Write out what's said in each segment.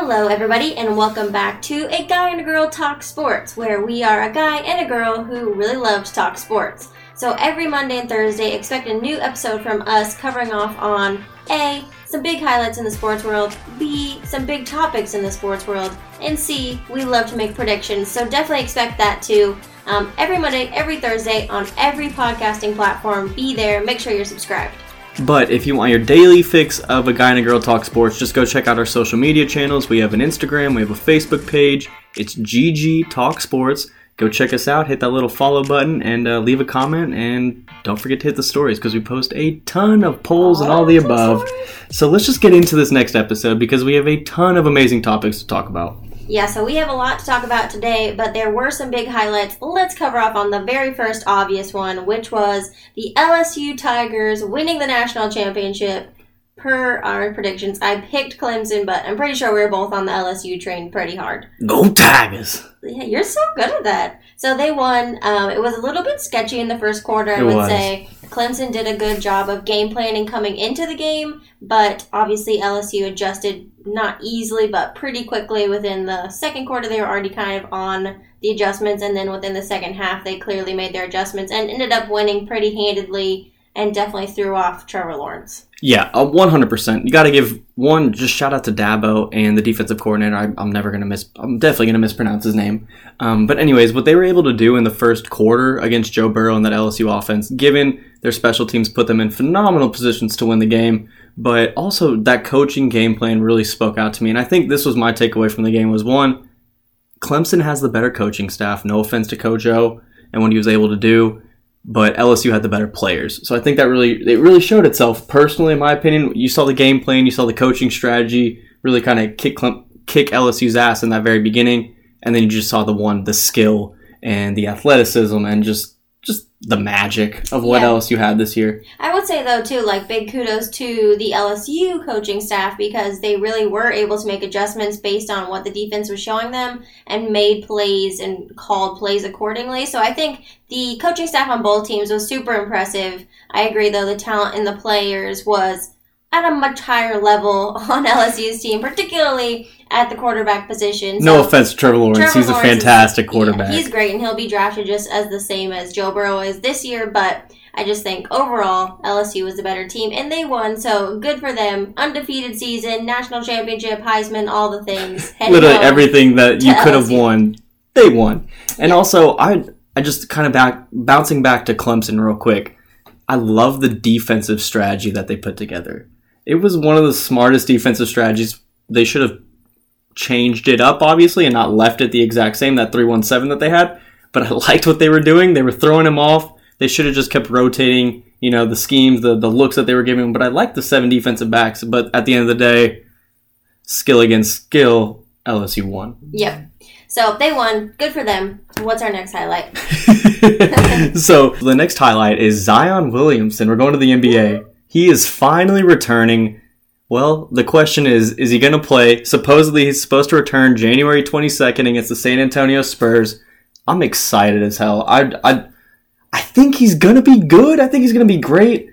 Hello, everybody, and welcome back to A Guy and a Girl Talk Sports, where we are a guy and a girl who really love to talk sports. So every Monday and Thursday, expect a new episode from us covering off on A, some big highlights in the sports world, B, some big topics in the sports world, and C, we love to make predictions, so definitely expect that too. Um, every Monday, every Thursday, on every podcasting platform. Be there, make sure you're subscribed. But if you want your daily fix of a guy and a girl talk sports, just go check out our social media channels. We have an Instagram, we have a Facebook page. It's GG Talk Sports. Go check us out, hit that little follow button, and uh, leave a comment. And don't forget to hit the stories because we post a ton of polls and all the above. So let's just get into this next episode because we have a ton of amazing topics to talk about. Yeah, so we have a lot to talk about today, but there were some big highlights. Let's cover off on the very first obvious one, which was the LSU Tigers winning the national championship. Per our predictions, I picked Clemson, but I'm pretty sure we were both on the LSU train pretty hard. Go Tigers! Yeah, you're so good at that. So they won. Um, it was a little bit sketchy in the first quarter, I It would was. say. Clemson did a good job of game planning coming into the game, but obviously LSU adjusted not easily, but pretty quickly within the second quarter. They were already kind of on the adjustments, and then within the second half, they clearly made their adjustments and ended up winning pretty handedly and definitely threw off Trevor Lawrence. Yeah, uh, 100%. You got to give one just shout out to Dabo and the defensive coordinator. I, I'm never going to miss, I'm definitely going to mispronounce his name. Um, but, anyways, what they were able to do in the first quarter against Joe Burrow and that LSU offense, given their special teams put them in phenomenal positions to win the game, but also that coaching game plan really spoke out to me. And I think this was my takeaway from the game was one, Clemson has the better coaching staff. No offense to Coach O and what he was able to do but LSU had the better players. So I think that really it really showed itself. Personally, in my opinion, you saw the game plan, you saw the coaching strategy really kind of kick kick LSU's ass in that very beginning, and then you just saw the one the skill and the athleticism and just the magic of what Yeah. you had this year. I would say though too, like big kudos to the LSU coaching staff because they really were able to make adjustments based on what the defense was showing them and made plays and called plays accordingly. So I think the coaching staff on both teams was super impressive. I agree though the talent in the players was at a much higher level on LSU's team, particularly at the quarterback position. No offense to Trevor Lawrence, Trevor he's a Lawrence is- fantastic yeah, quarterback. he's great, and he'll be drafted just as the same as Joe Burrow is this year. But I just think overall LSU was a better team, and they won. So good for them. Undefeated season, national championship, Heisman, all the things. Literally everything that you could have won, they won. And also, I I just kind of back bouncing back to Clemson real quick. I love the defensive strategy that they put together. It was one of the smartest defensive strategies. They should have changed it up, obviously, and not left it the exact same that three one seven that they had. But I liked what they were doing. They were throwing him off. They should have just kept rotating. You know the schemes, the the looks that they were giving. him. But I liked the seven defensive backs. But at the end of the day, skill against skill, LSU won. Yep. So they won. Good for them. What's our next highlight? so the next highlight is Zion Williamson. We're going to the NBA. He is finally returning. Well, the question is, is he going to play? Supposedly he's supposed to return January 22nd against the San Antonio Spurs. I'm excited as hell. I, I, I think he's going to be good. I think he's going to be great.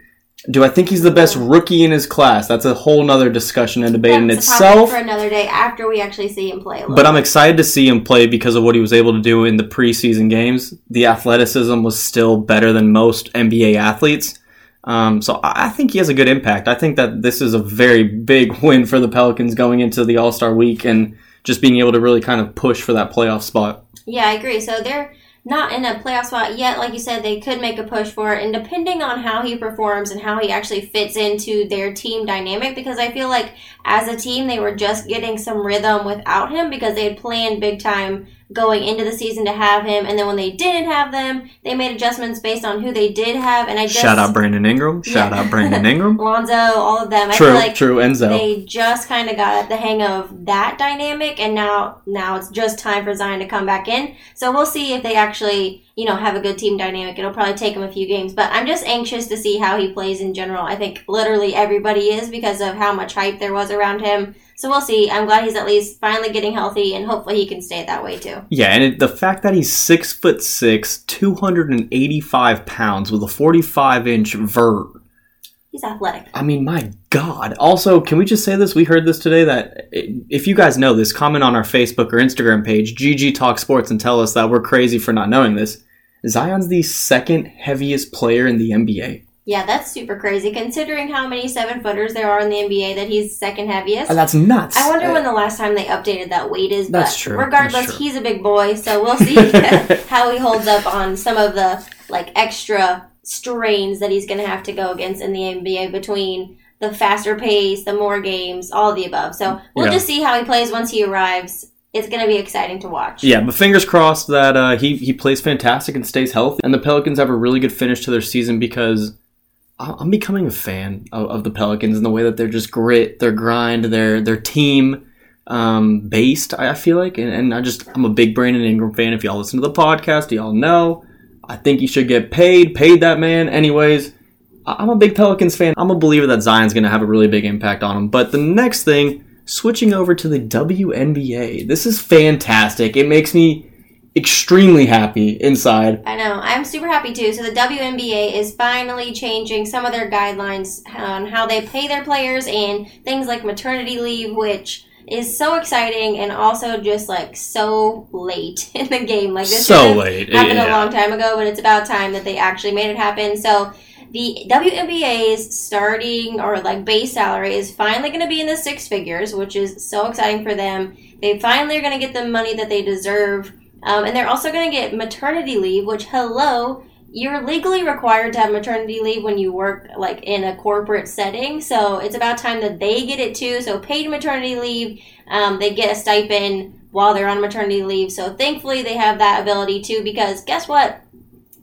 Do I think he's the best rookie in his class? That's a whole nother discussion and debate in That's topic itself. for another day after we actually see him play. But I'm excited to see him play because of what he was able to do in the preseason games. The athleticism was still better than most NBA athletes. Um, so I think he has a good impact. I think that this is a very big win for the Pelicans going into the All Star week and just being able to really kind of push for that playoff spot. Yeah, I agree. So they're not in a playoff spot yet. Like you said, they could make a push for it. And depending on how he performs and how he actually fits into their team dynamic, because I feel like as a team, they were just getting some rhythm without him because they had planned big time going into the season to have him. And then when they didn't have them, they made adjustments based on who they did have. And I just. Shout out Brandon Ingram. Shout Yeah. out Brandon Ingram. Lonzo, all of them. I true, feel like true. Enzo. they just kind of got the hang of that dynamic and now now it's just time for Zion to come back in. So we'll see if they actually, you know, have a good team dynamic. It'll probably take him a few games, but I'm just anxious to see how he plays in general. I think literally everybody is because of how much hype there was around him. So we'll see. I'm glad he's at least finally getting healthy and hopefully he can stay that way too. Yeah, and it, the fact that he's six foot six, two hundred and eighty five pounds with a forty five inch vert. He's athletic. I mean, my God. Also, can we just say this? We heard this today that if you guys know this, comment on our Facebook or Instagram page, GG Talk Sports, and tell us that we're crazy for not knowing this. Zion's the second heaviest player in the NBA. Yeah, that's super crazy considering how many seven footers there are in the NBA that he's second heaviest. And that's nuts. I wonder when the last time they updated that weight is. But That's true, Regardless, that's true. he's a big boy, so we'll see how he holds up on some of the like extra strains that he's going to have to go against in the NBA between the faster pace, the more games, all of the above. So we'll Yeah. just see how he plays once he arrives. It's going to be exciting to watch. Yeah, but fingers crossed that uh, he he plays fantastic and stays healthy, and the Pelicans have a really good finish to their season because I'm becoming a fan of, of the Pelicans and the way that they're just grit, their grind, their their team um, based. I I feel like, and, and I just I'm a big Brandon Ingram fan. If y'all listen to the podcast, y'all know I think he should get paid. Paid that man, anyways. I- I'm a big Pelicans fan. I'm a believer that Zion's going to have a really big impact on him. But the next thing, switching over to the WNBA. This is fantastic. It makes me extremely happy inside. I know. I'm super happy too. So the WNBA is finally changing some of their guidelines on how they pay their players and things like maternity leave, which is so exciting and also just like so late in the game. Like this So late. happened a long time ago, but it's about time that they actually made it happen. So the WNBA's starting or like base salary is finally going to be in the six figures, which is so exciting for them. They finally are going to get the money that they deserve. Um, and they're also going to get maternity leave, which, hello, you're legally required to have maternity leave when you work like in a corporate setting. So it's about time that they get it too. So paid maternity leave, um, they get a stipend while they're on maternity leave. So thankfully they have that ability too. Because guess what?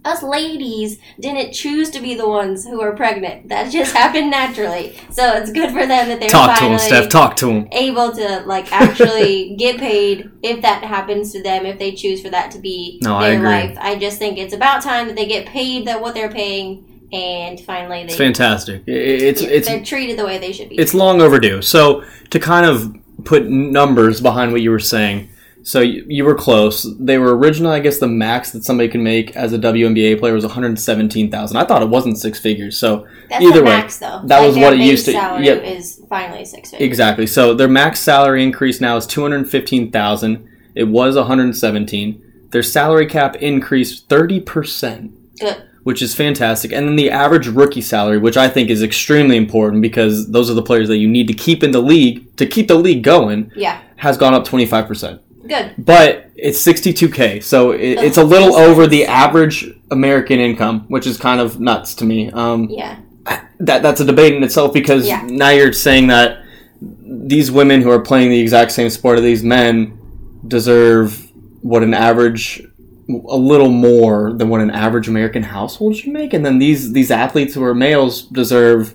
Us ladies didn't choose to be the ones who are pregnant. That just happened naturally. So it's good for them that they're Talk to finally him, Steph. Talk to him. able to like actually get paid if that happens to them if they choose for that to be No, I their agree. life. I just think it's about time that they get paid that what they're paying and finally It's they fantastic. I- It's it's they're treated the way they should be. it's long overdue. So to kind of put numbers behind what you were saying, so you, you were close. They were originally, I guess, the max that somebody could make as a WNBA player was one hundred seventeen thousand. I thought it wasn't six figures. So That's either the way, max that was their what it used to- Salary yep. is finally six figures. exactly. So their max salary increase now is two hundred fifteen thousand. It was one hundred seventeen. Their salary cap increased thirty percent. Good. which is fantastic. And then the average rookie salary, which I think is extremely important because those are the players that you need to keep in the league to keep the league going, Yeah. has gone up 25%. Good. But it's 62K, so it, it's a little over the average American income, which is kind of nuts to me. Um, Yeah. that that's a debate in itself because Yeah. now you're saying that these women who are playing the exact same sport as these men deserve what an average a little more than what an average American household should make and then these these athletes who are males deserve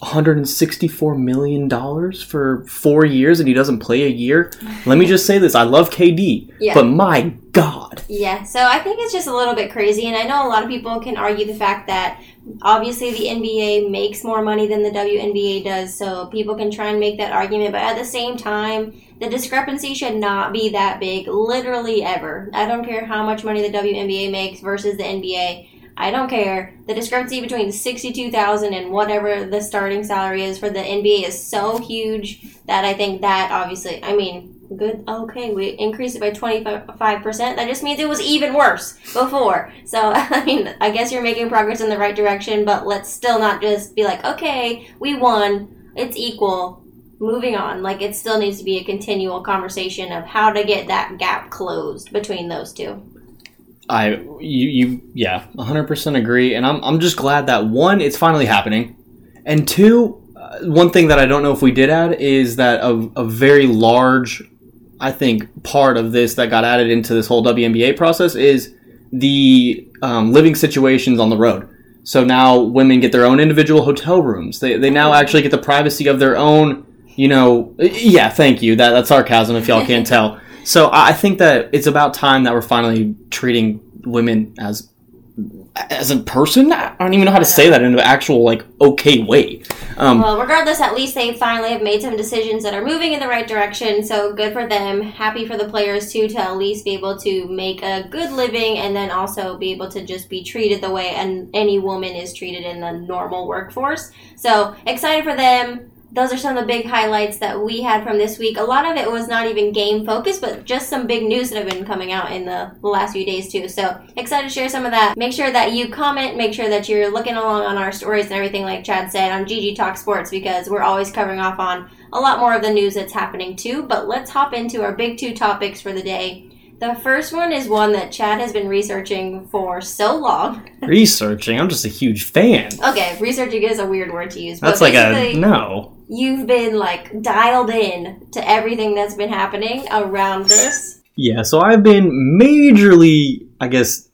164 million dollars for 4 years and he doesn't play a year. Let me just say this, I love KD, Yeah. but my god. Yeah, so I think it's just a little bit crazy, and I know a lot of people can argue the fact that obviously the NBA makes more money than the WNBA does, so people can try and make that argument, but at the same time, the discrepancy should not be that big, literally ever. I don't care how much money the WNBA makes versus the NBA. I don't care. The discrepancy between 62,000 and whatever the starting salary is for the NBA is so huge that I think that obviously, I mean, good okay we increased it by 25% that just means it was even worse before. So i mean i guess you're making progress in the right direction but let's still not just be like okay we won. It's equal. Moving on. Like it still needs to be a continual conversation of how to get that gap closed between those two I you you yeah, 100% agree and I'm I'm just glad that one it's finally happening and two uh, one thing that I don't know if we did add is that a, a very large I think part of this that got added into this whole WNBA process is the um, living situations on the road. So now women get their own individual hotel rooms. They, they now actually get the privacy of their own, you know, yeah, thank you. That, that's sarcasm if y'all can't tell. So I think that it's about time that we're finally treating women as as a person. I don't even know how to say that in an actual like okay way. Um, Well, regardless, at least they finally have made some decisions that are moving in the right direction. So good for them. Happy for the players too to at least be able to make a good living and then also be able to just be treated the way an, any woman is treated in the normal workforce. So excited for them. Those are some of the big highlights that we had from this week. A lot of it was not even game focused, but just some big news that have been coming out in the last few days too. So excited to share some of that. Make sure that you comment. Make sure that you're looking along on our stories and everything, like Chad said, on GG Talk Sports because we're always covering off on a lot more of the news that's happening too. But let's hop into our big two topics for the day. The first one is one that Chad has been researching for so long. researching. I'm just a huge fan. Okay, researching is a weird word to use. That's but like a no. You've been like dialed in to everything that's been happening around this. Yeah, so I've been majorly, I guess,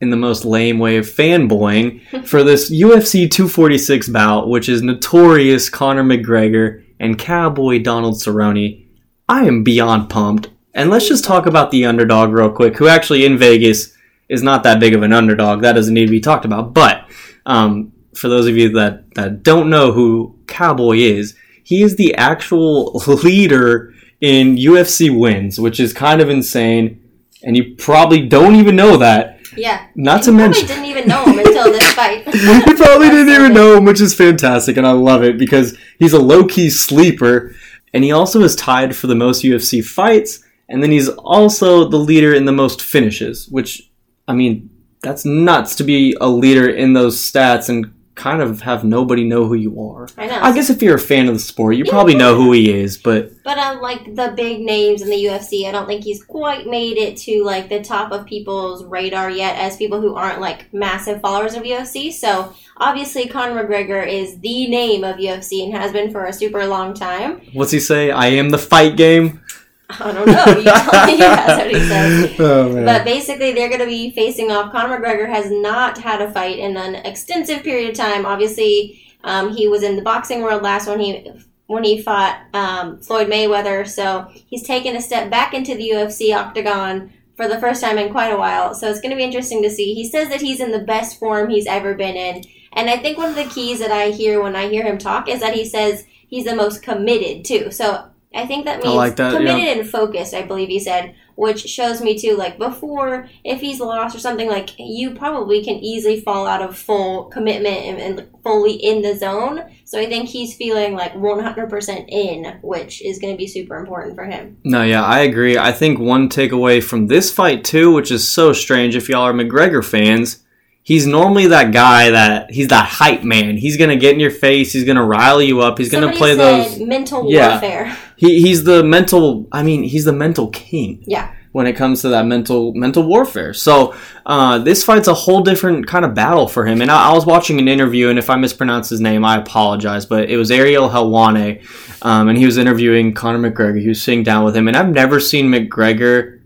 in the most lame way of fanboying for this UFC 246 bout, which is notorious Conor McGregor and Cowboy Donald Cerrone. I am beyond pumped. And let's just talk about the underdog real quick, who actually in Vegas is not that big of an underdog. That doesn't need to be talked about. But um, for those of you that, that don't know who Cowboy is, he is the actual leader in UFC wins, which is kind of insane. And you probably don't even know that. Yeah. Not to you mention, probably didn't even know him until this fight. you probably didn't even know him, which is fantastic, and I love it because he's a low key sleeper, and he also is tied for the most UFC fights, and then he's also the leader in the most finishes, which, I mean, that's nuts to be a leader in those stats and kind of have nobody know who you are. I know. I guess if you're a fan of the sport, you Yeah. probably know who he is, but But uh, like the big names in the UFC, I don't think he's quite made it to like the top of people's radar yet as people who aren't like massive followers of UFC. So obviously, Conor McGregor is the name of UFC and has been for a super long time. what's he say? I am the fight game. I don't know. You tell me. That's what he says. Oh. But basically, they're going to be facing off. Conor McGregor has not had a fight in an extensive period of time. Obviously, um, he was in the boxing world last when he when he fought um, Floyd Mayweather. So he's taken a step back into the UFC octagon for the first time in quite a while. So it's going to be interesting to see. He says that he's in the best form he's ever been in, and I think one of the keys that I hear when I hear him talk is that he says he's the most committed too. So I think that means like that, committed yeah. and focused. I believe he said, which shows me too. Like before, if he's lost or something, like you probably can easily fall out of full commitment and, and fully in the zone. So I think he's feeling like 100% in, which is going to be super important for him. No, yeah, I agree. I think one takeaway from this fight too, which is so strange if y'all are McGregor fans, he's normally that guy that he's that hype man. He's gonna get in your face. He's gonna rile you up. He's gonna play those. mental Yeah. warfare. He, he's the mental. I mean, he's the mental king. Yeah. When it comes to that mental mental warfare, so uh, this fight's a whole different kind of battle for him. And I, I was watching an interview, and if I mispronounce his name, I apologize. But it was Ariel Helwani, um, and he was interviewing Conor McGregor. He was sitting down with him, and I've never seen McGregor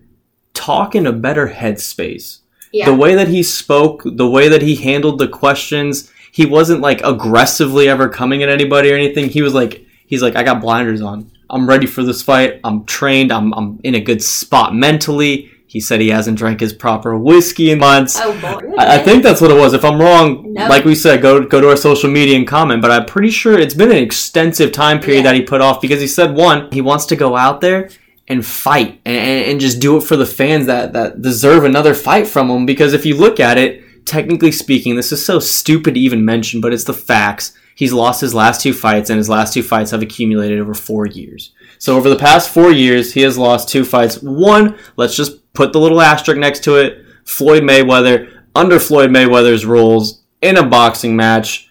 talk in a better headspace. Yeah. The way that he spoke, the way that he handled the questions, he wasn't like aggressively ever coming at anybody or anything. He was like, he's like, I got blinders on. I'm ready for this fight. I'm trained. I'm, I'm in a good spot mentally. He said he hasn't drank his proper whiskey in months. oh, boy. I, I think that's what it was. If I'm wrong, No. like we said, go go to our social media and comment. But I'm pretty sure it's been an extensive time period Yeah. that he put off because he said one, he wants to go out there and fight and, and, just do it for the fans that that deserve another fight from him. Because if you look at it, technically speaking, this is so stupid to even mention, but it's the facts. He's lost his last two fights, and his last two fights have accumulated over four years. So over the past four years, he has lost two fights. One, let's just put the little asterisk next to it. Floyd Mayweather, under Floyd Mayweather's rules, in a boxing match,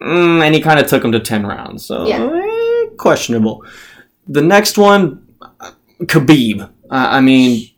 mm, and he kind of took him to 10 rounds. So, Yeah. eh, questionable. The next one, Khabib. Uh, I mean,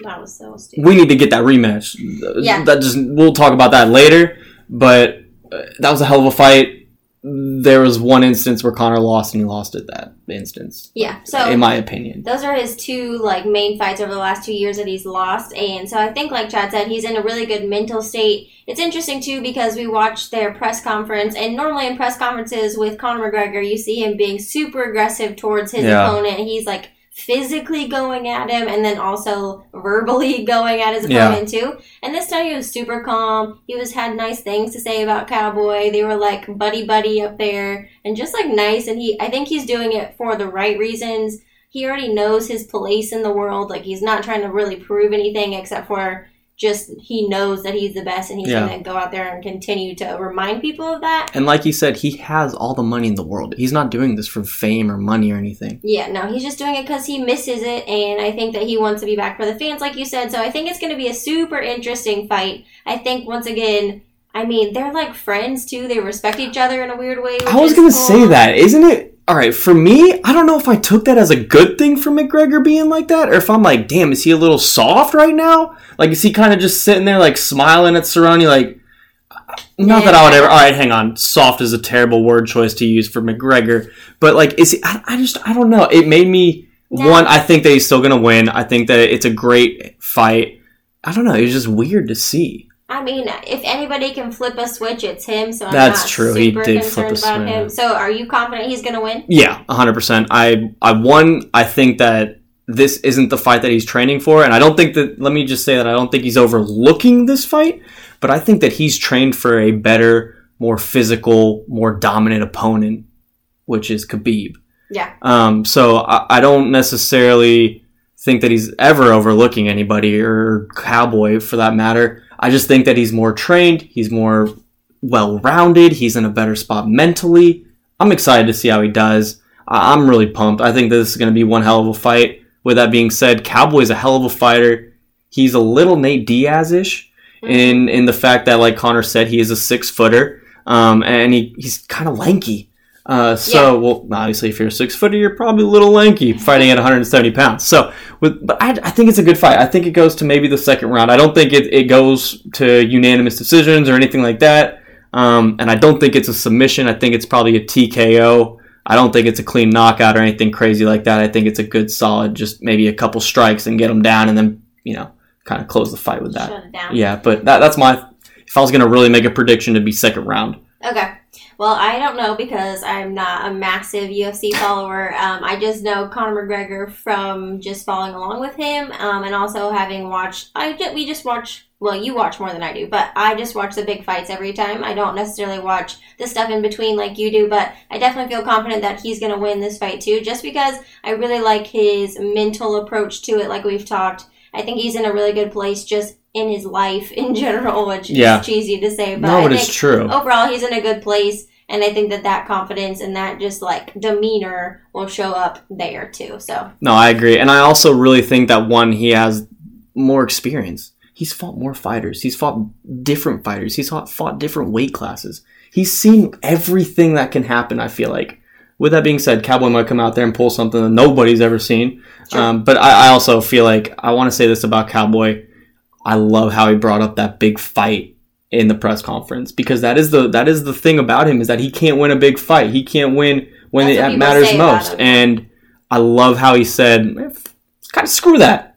That was so stupid. we need to get that rematch. Yeah. That just we'll talk about that later. But uh, that was a hell of a fight. There was one instance where Conor lost, and he lost at that instance, Yeah. So in my opinion. those are his two like main fights over the last two years that he's lost and so i think like chad said he's in a really good mental state it's interesting too because we watched their press conference and normally in press conferences with conor mcgregor you see him being super aggressive towards his Yeah. opponent he's like physically going at him and then also verbally going at his Yeah. opponent too. And this time he was super calm. He was had nice things to say about Cowboy. They were like buddy buddy up there and just like nice and he I think he's doing it for the right reasons. He already knows his place in the world. Like he's not trying to really prove anything except for just he knows that he's the best and he's Yeah. gonna go out there and continue to remind people of that. And like you said, he has all the money in the world. He's not doing this for fame or money or anything. Yeah, no, he's just doing it because he misses it, and I think that he wants to be back for the fans, like you said. So I think it's going to be a super interesting fight. I think once again, I mean, they're like friends too. They respect each other in a weird way. I was gonna cool. say that, isn't it? All right, for me, I don't know if I took that as a good thing for McGregor being like that, or if I'm like, damn, is he a little soft right now? Like, is he kind of just sitting there, like smiling at Cerrone? Like, not that I would ever. All right, hang on. Soft is a terrible word choice to use for McGregor, but like, is he? I, I just, I don't know. It made me No. one. I think that he's still gonna win. I think that it's a great fight. I don't know. It was just weird to see. I mean, if anybody can flip a switch, it's him. So I'm That's not true. He did flip a switch. him. So are you confident he's going to win? Yeah, hundred percent. I I one. I think that this isn't the fight that he's training for, and I don't think that. Let me just say that I don't think he's overlooking this fight, but I think that he's trained for a better, more physical, more dominant opponent, which is Khabib. Yeah. Um. So I, I don't necessarily think that he's ever overlooking anybody or Cowboy for that matter. I just think that he's more trained. He's more well rounded. He's in a better spot mentally. I'm excited to see how he does. I'm really pumped. I think this is going to be one hell of a fight. With that being said, Cowboy's a hell of a fighter. He's a little Nate Diaz ish in in the fact that, like Conor said, he is a six footer, um, and he, he's kind of lanky. Uh, so, well, obviously, if you're a six footer, you're probably a little lanky, fighting at 170 pounds. So, with, but I, I think it's a good fight. I think it goes to maybe the second round. I don't think it, it goes to unanimous decisions or anything like that. Um, and I don't think it's a submission. I think it's probably a TKO. I don't think it's a clean knockout or anything crazy like that. I think it's a good, solid, just maybe a couple strikes and get him down, and then you know, kind of close the fight with that. Shut it down. Yeah, but that, that's my. If I was gonna really make a prediction, it'd be second round. Okay. Well, I don't know because I'm not a massive UFC follower. Um, I just know Conor McGregor from just following along with him, um, and also having watched. I we just watch. Well, you watch more than I do, but I just watch the big fights every time. I don't necessarily watch the stuff in between like you do, but I definitely feel confident that he's going to win this fight too, just because I really like his mental approach to it. Like we've talked, I think he's in a really good place just in his life in general, which Yeah. is cheesy to say, but no, I but think it's true. overall he's in a good place and i think that that confidence and that just like demeanor will show up there too so No, I agree, and I also really think that one he has more experience. He's fought more fighters. He's fought different fighters. He's fought, fought different weight classes. He's seen everything that can happen. I feel like. With that being said, Cowboy might come out there and pull something that nobody's ever seen. Sure. Um, but I, I also feel like I want to say this about Cowboy. I love how he brought up that big fight in the press conference because that is the that is the thing about him is that he can't win a big fight. He can't win when That's it matters most. And I love how he said, "Kind of screw that.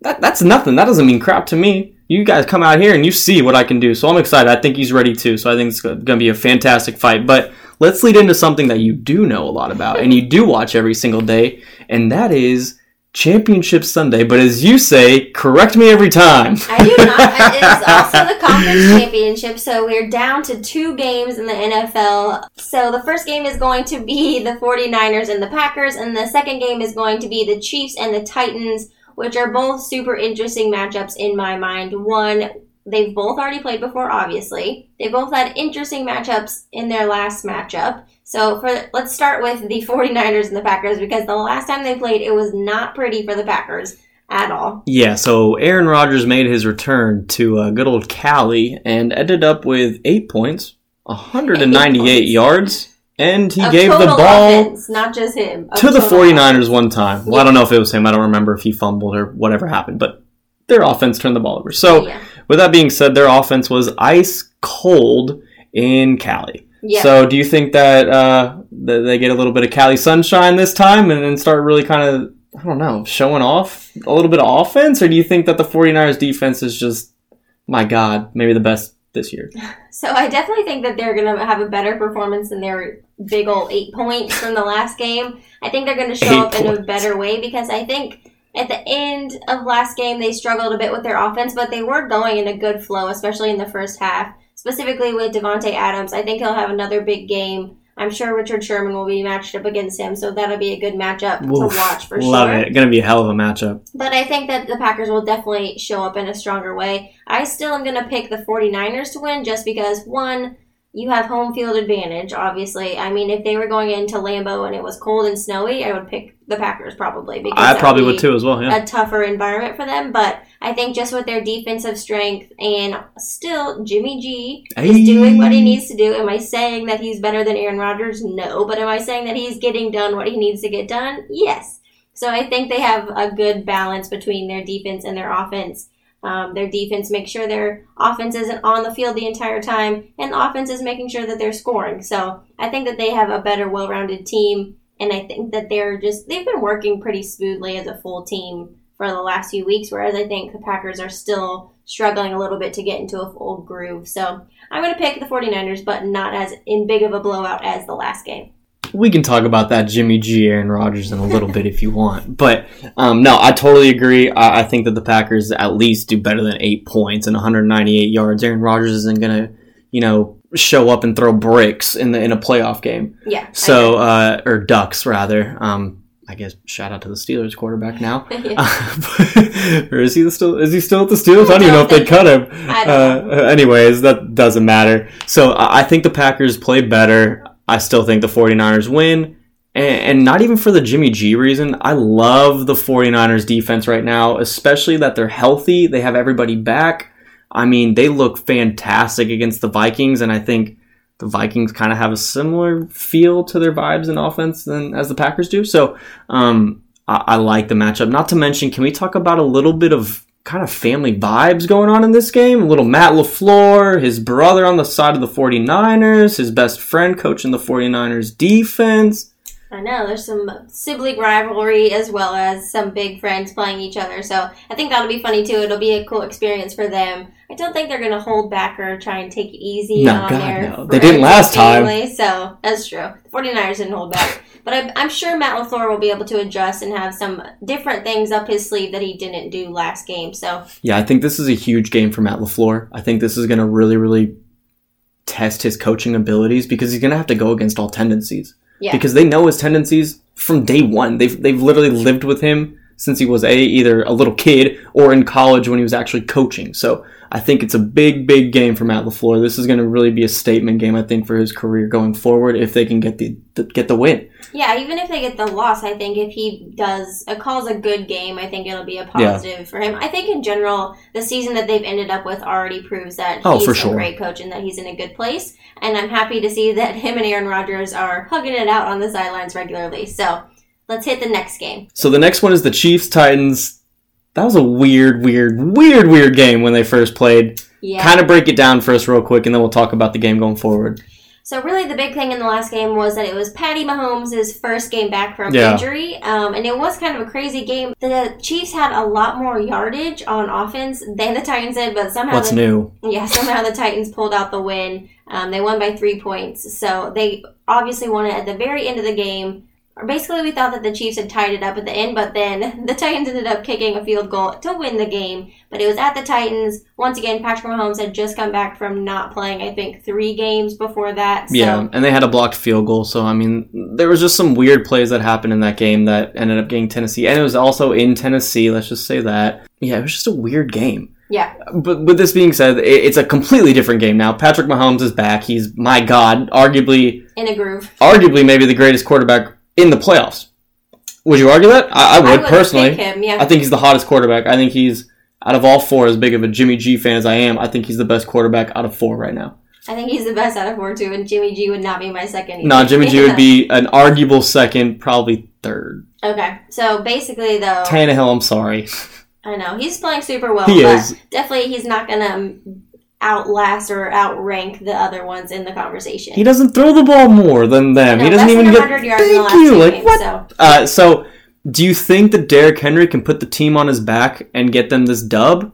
That that's nothing. That doesn't mean crap to me. You guys come out here and you see what I can do. So I'm excited. I think he's ready too. So I think it's going to be a fantastic fight. But let's lead into something that you do know a lot about and you do watch every single day, and that is." Championship Sunday, but as you say, correct me every time. i do not it is also the conference championship so we're down to two games in the nfl so the first game is going to be the 49ers and the packers and the second game is going to be the chiefs and the titans which are both super interesting matchups in my mind one they've both already played before obviously they both had interesting matchups in their last matchup so for let's start with the 49ers and the packers because the last time they played it was not pretty for the packers at all Yeah, so Aaron Rodgers made his return to uh, good old Cali and ended up with eight points, 198 Eight points. yards, and he gave the ball offense, not just him Of to the total 49ers one time. Well, I don't know if it was him. I don't remember if he fumbled or whatever happened, but their offense turned the ball over. So, yeah. With that being said, their offense was ice cold in Cali. Yeah. So, do you think that uh, they get a little bit of Cali sunshine this time and then start really kind of, I don't know, showing off a little bit of offense? Or do you think that the 49ers defense is just, my God, maybe the best this year. So I definitely think that they're going to have a better performance than their big old eight points from the last game. I think they're going to show Eight up in a better way because I think at the end of last game they struggled a bit with their offense, but they were going in a good flow, especially in the first half. Specifically with Davante Adams, I think he'll have another big game. I'm sure Richard Sherman will be matched up against him, so that'll be a good matchup Oof, to watch for Love sure. Love it. Gonna be a hell of a matchup. But I think that the Packers will definitely show up in a stronger way. I still am going to pick the 49ers to win just because, one, you have home field advantage, obviously. I mean, if they were going into Lambeau and it was cold and snowy, I would pick the Packers probably. Because I probably be would too as well. Yeah. A tougher environment for them. But I think just with their defensive strength and still Jimmy G is doing what he needs to do. Am I saying that he's better than Aaron Rodgers? No. But am I saying that he's getting done what he needs to get done? Yes. So I think they have a good balance between their defense and their offense. Um, their defense makes sure their offense isn't on the field the entire time, and the offense is making sure that they're scoring. So I think that they have a better, well-rounded team, and I think that they're just they've been working pretty smoothly as a full team for the last few weeks. Whereas I think the Packers are still struggling a little bit to get into a full groove. So I'm going to pick the 49ers, but not as in big of a blowout as the last game. We can talk about that Jimmy G, Aaron Rodgers in a little bit if you want. But um, no, I totally agree. I, I think that the Packers at least do better than eight points and 198 yards. Aaron Rodgers isn't gonna, you know, show up and throw bricks in the in a playoff game. Yeah. So uh, or ducks rather. Um, I guess shout out to the Steelers quarterback now. Yeah. or is he still is he still at the Steelers? I don't even know if they cut him. Uh, anyways, that doesn't matter. So I I think the Packers play better. I still think the 49ers win. And, not even for the Jimmy G reason. I love the 49ers defense right now, especially that they're healthy. They have everybody back. I mean, they look fantastic against the Vikings, and I think the Vikings kind of have a similar feel to their vibes and offense than as the Packers do. So um, I, I like the matchup. Not to mention, can we talk about a little bit of kind of family vibes going on in this game? A little Matt LaFleur, his brother on the side of the 49ers, his best friend coaching the 49ers defense. I know there's some sibling rivalry as well as some big friends playing each other. So I think that'll be funny too. It'll be a cool experience for them. I don't think they're going to hold back or try and take it easy No, on God, their no. They didn't last time. So that's true. The 49ers didn't hold back. But I, I'm sure Matt LaFleur will be able to adjust and have some different things up his sleeve that he didn't do last game. So Yeah, I think this is a huge game for Matt LaFleur. I think this is going to really, really test his coaching abilities because he's going to have to go against all tendencies. Yeah. Because they know his tendencies from day one. They've, they've literally lived with him since he was a either a little kid or in college when he was actually coaching. So I think it's a big, big game for Matt LaFleur. This is going to really be a statement game, I think, for his career going forward if they can get the, the get the win. Yeah, even if they get the loss, I think if he does uh, calls a good game, I think it'll be a positive for him. I think in general, the season that they've ended up with already proves that Oh, he's a sure. great coach and that he's in a good place. And I'm happy to see that him and Aaron Rodgers are hugging it out on the sidelines regularly. So let's hit the next game. So the next one is the Chiefs Titans. That was a weird, weird, weird, weird game when they first played. Yeah. Kind of break it down for us real quick, and then we'll talk about the game going forward. So really, the big thing in the last game was that it was Patty Mahomes' first game back from Yeah. injury, um, and it was kind of a crazy game. The Chiefs had a lot more yardage on offense than the Titans did, but somehow What's the new? Yeah, somehow the Titans pulled out the win. Um, they won by three points. So they obviously won it at the very end of the game. Or Basically, we thought that the Chiefs had tied it up at the end, but then the Titans ended up kicking a field goal to win the game. But it was at the Titans. Once again, Patrick Mahomes had just come back from not playing, I think, three games before that. So, Yeah, and they had a blocked field goal. So I mean, there was just some weird plays that happened in that game that ended up getting Tennessee, and it was also in Tennessee. Let's just say that. Yeah, it was just a weird game. yeah. But with this being said, it's a completely different game now. Patrick Mahomes is back. He's my God, arguably, in a groove. arguably maybe the greatest quarterback in the playoffs. Would you argue that? I, I would would personally. him, yeah. I think he's the hottest quarterback. I think he's out of all four, as big of a Jimmy G fan as I am. I think he's the best quarterback out of four right now. I think he's the best out of four, too, and Jimmy G would not be my second. No. Jimmy G would be an arguable second, probably third. Okay, so basically, though. Tannehill, I'm sorry. I know he's playing super well. He but is. definitely he's not gonna outlast or outrank the other ones in the conversation. He doesn't throw the ball more than them. No, he doesn't even get. 100 yards in the Thank you. Like games, what? So Uh, so, do you think that Derrick Henry can put the team on his back and get them this dub?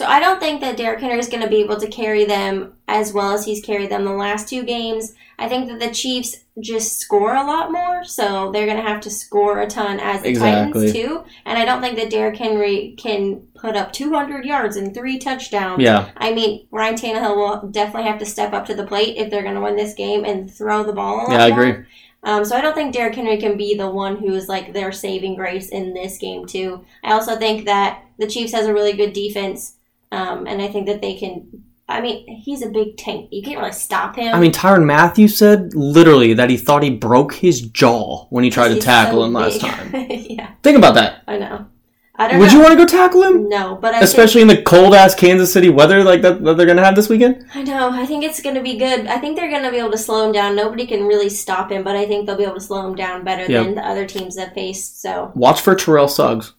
So I don't think that Derrick Henry is going to be able to carry them as well as he's carried them the last two games. I think that the Chiefs just score a lot more, so they're going to have to score a ton as the Exactly. Titans too. And I don't think that Derrick Henry can put up 200 yards and three touchdowns. Yeah. I mean, Ryan Tannehill will definitely have to step up to the plate if they're going to win this game and throw the ball. A lot Yeah, I more. agree. Um, so I don't think Derrick Henry can be the one who is like their saving grace in this game too. I also think that the Chiefs has a really good defense, um, and I think that they can. I mean, he's a big tank. You can't really stop him. I mean, Tyrann Mathieu said literally that he thought he broke his jaw when he tried to tackle so him last big. time. yeah, Think about that. I know. I don't Would know. you want to go tackle him? No, but I Especially in the cold ass Kansas City weather like that, that they're going to have this weekend? I know. I think it's going to be good. I think they're going to be able to slow him down. Nobody can really stop him, but I think they'll be able to slow him down better Yep. than the other teams that faced. So Watch for Terrell Suggs.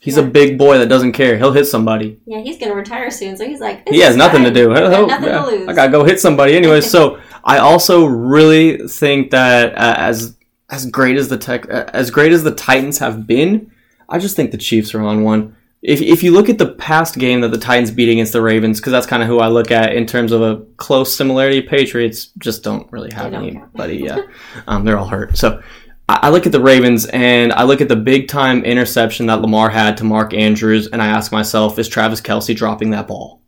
He's a big boy that doesn't care. He'll hit somebody. yeah, he's going to retire soon. So he's like, He has nothing to do. Got He'll- nothing yeah, to lose. I gotta go hit somebody anyway. so I also really think that uh, as as great as the tech, uh, as great as the Titans have been, I just think the Chiefs are on one. If if you look at the past game that the Titans beat against the Ravens, because that's kind of who I look at in terms of a close similarity. Patriots just don't really have don't anybody. Yeah, um, they're all hurt. So. I look at the Ravens and I look at the big time interception that Lamar had to Mark Andrews, and I ask myself, is Travis Kelce dropping that ball?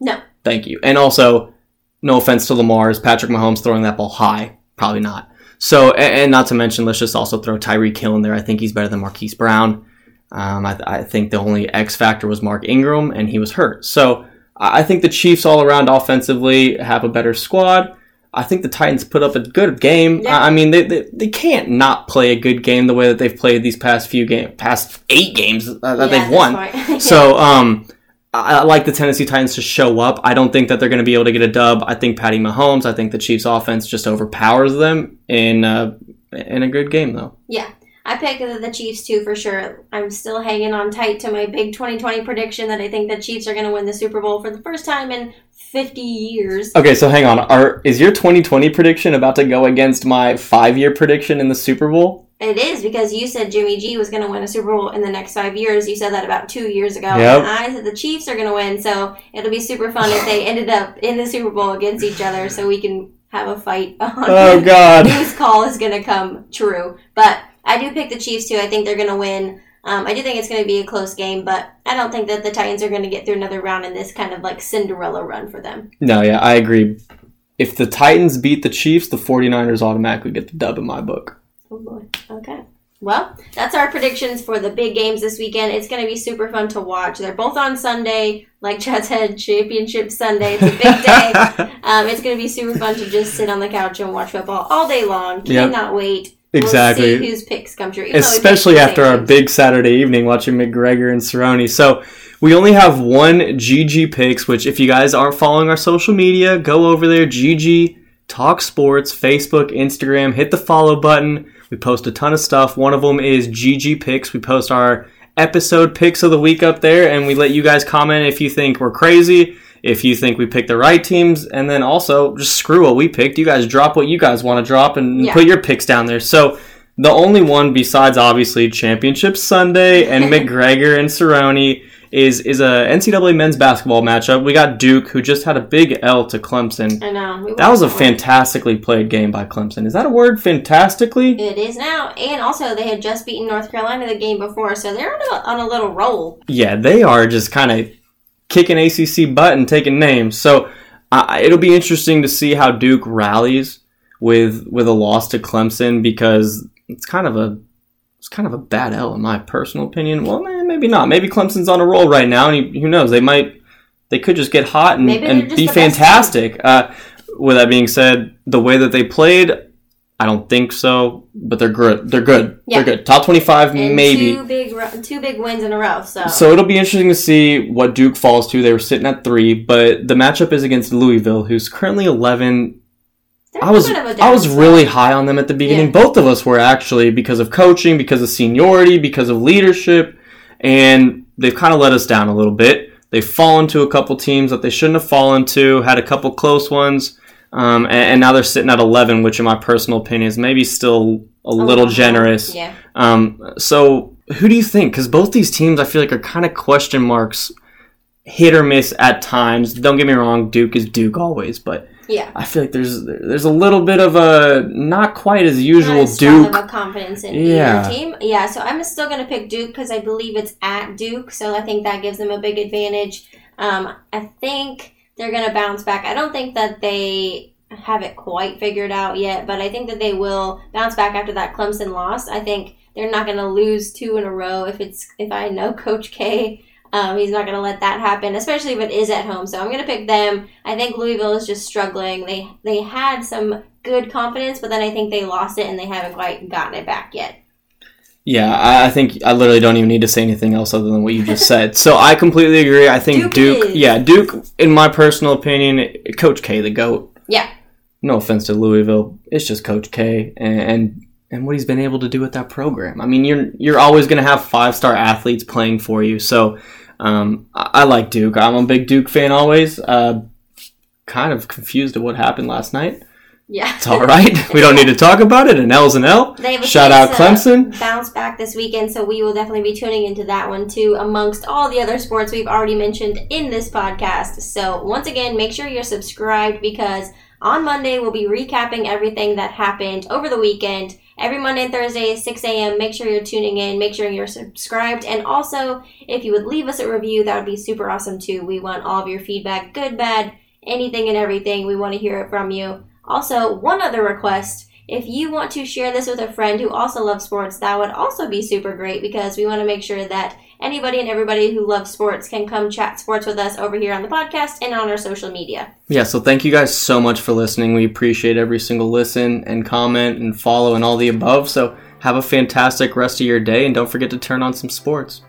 No. Thank you. And also, no offense to Lamar, is Patrick Mahomes throwing that ball high? Probably not. So, and, not to mention, let's just also throw Tyreek Hill in there. I think he's better than Marquise Brown. Um, I, I think the only X factor was Mark Ingram, and he was hurt. So, I think the Chiefs all around offensively have a better squad. I think the Titans put up a good game. Yeah. I mean, they, they, they can't not play a good game the way that they've played these past few games, past eight games uh, that Yeah, they've won. So, um, I, I like the Tennessee Titans to show up. I don't think that they're going to be able to get a dub. I think Patty Mahomes. I think the Chiefs' offense just overpowers them in uh, in a good game, though. Yeah, I pick the the Chiefs too for sure. I'm still hanging on tight to my big 2020 prediction that I think the Chiefs are going to win the Super Bowl for the first time in 50 years. Okay, so hang on. Are is your 2020 prediction about to go against my five year prediction in the Super Bowl? It is because you said Jimmy G was going to win a Super Bowl in the next five years. You said that about two years ago. Yep. And I said the Chiefs are going to win, so it'll be super fun if they ended up in the Super Bowl against each other so we can have a fight on Oh God. whose call is going to come true. But I do pick the Chiefs too. I think they're going to win. Um, I do think it's going to be a close game, but I don't think that the Titans are going to get through another round in this kind of like Cinderella run for them. No, yeah, I agree. If the Titans beat the Chiefs, the 49ers automatically get the dub in my book. Oh boy. Okay. Well, that's our predictions for the big games this weekend. It's going to be super fun to watch. They're both on Sunday, like Chad said, Championship Sunday. It's a big day. um, it's going to be super fun to just sit on the couch and watch football all day long. Yep. Cannot wait. Exactly. We'll see whose picks come true. even though we picked especially after our big Saturday evening watching McGregor and Cerrone. So we only have one GG picks, which if you guys aren't following our social media, go over there, GG Talk Sports, Facebook, Instagram, hit the follow button. We post a ton of stuff. One of them is GG picks. We post our episode picks of the week up there, and we let you guys comment if you think we're crazy. If you think we picked the right teams, and then also just screw what we picked. You guys drop what you guys want to drop and Yeah. put your picks down there. So the only one besides obviously Championship Sunday and McGregor and Cerrone is is a NCAA men's basketball matchup. We got Duke, who just had a big L to Clemson. I know. That was a fantastically played game by Clemson. Is that a word? Fantastically? It is now, and also they had just beaten North Carolina the game before, so they're on a, on a little roll. Yeah, they are just kind of kicking ACC butt and taking names. So uh, it'll be interesting to see how Duke rallies with with a loss to Clemson because it's kind of a it's kind of a bad L in my personal opinion. Well, eh, maybe not. Maybe Clemson's on a roll right now, and who knows? They might they could just get hot and, and be fantastic. Uh, with that being said, the way that they played. I don't think so, but they're good. They're good. Yeah. They're good. Top twenty-five, And maybe. two big two big wins in a row. So, So it'll be interesting to see what Duke falls to. They were sitting at three, but the matchup is against Louisville, who's currently eleven. They're I was a bit of a I was really high on them at the beginning. Yeah. Both of us were actually because of coaching, because of seniority, because of leadership, and they've kind of let us down a little bit. They've fallen to a couple teams that they shouldn't have fallen to. Had a couple close ones, um, and, and now they're sitting at eleven, which, in my personal opinion, is maybe still a little generous. Yeah. Um, so who do you think? Because both these teams, I feel like, are kind of question marks hit or miss at times. Don't get me wrong, Duke is Duke always, but Yeah. I feel like there's there's a little bit of a not quite as usual Duke. confidence in Yeah. either team. Yeah, so I'm still going to pick Duke because I believe it's at Duke, so I think that gives them a big advantage. Um, I think they're going to bounce back. I don't think that they have it quite figured out yet, but I think that they will bounce back after that Clemson loss. I think they're not going to lose two in a row if it's if I know Coach K. Um, he's not going to let that happen, especially if it is at home. So I'm going to pick them. I think Louisville is just struggling. They they had some good confidence, but then I think they lost it and they haven't quite gotten it back yet. Yeah, I, think I literally don't even need to say anything else other than what you just said. So I completely agree. I think Duke Duke, yeah, Duke, in my personal opinion, Coach K, the goat. Yeah. No offense to Louisville, it's just Coach K and and, and what he's been able to do with that program. I mean, you're you're always going to have five star athletes playing for you. So um, I, I like Duke. I'm a big Duke fan always. Uh, kind of confused at what happened last night. Yeah. It's all right. we don't need to talk about it. An L's an L. They have a Shout out Clemson. Bounce back this weekend, so we will definitely be tuning into that one too, amongst all the other sports we've already mentioned in this podcast. So once again, make sure you're subscribed because on Monday we'll be recapping everything that happened over the weekend. Every Monday and Thursday, 6 a.m. Make sure you're tuning in. Make sure you're subscribed. And also, if you would leave us a review, that would be super awesome too. We want all of your feedback, good, bad, anything and everything. We want to hear it from you. Also, one other request. If you want to share this with a friend who also loves sports, that would also be super great because we want to make sure that anybody and everybody who loves sports can come chat sports with us over here on the podcast and on our social media. Yeah, so thank you guys so much for listening. We appreciate every single listen and comment and follow and all the above. So have a fantastic rest of your day and don't forget to turn on some sports.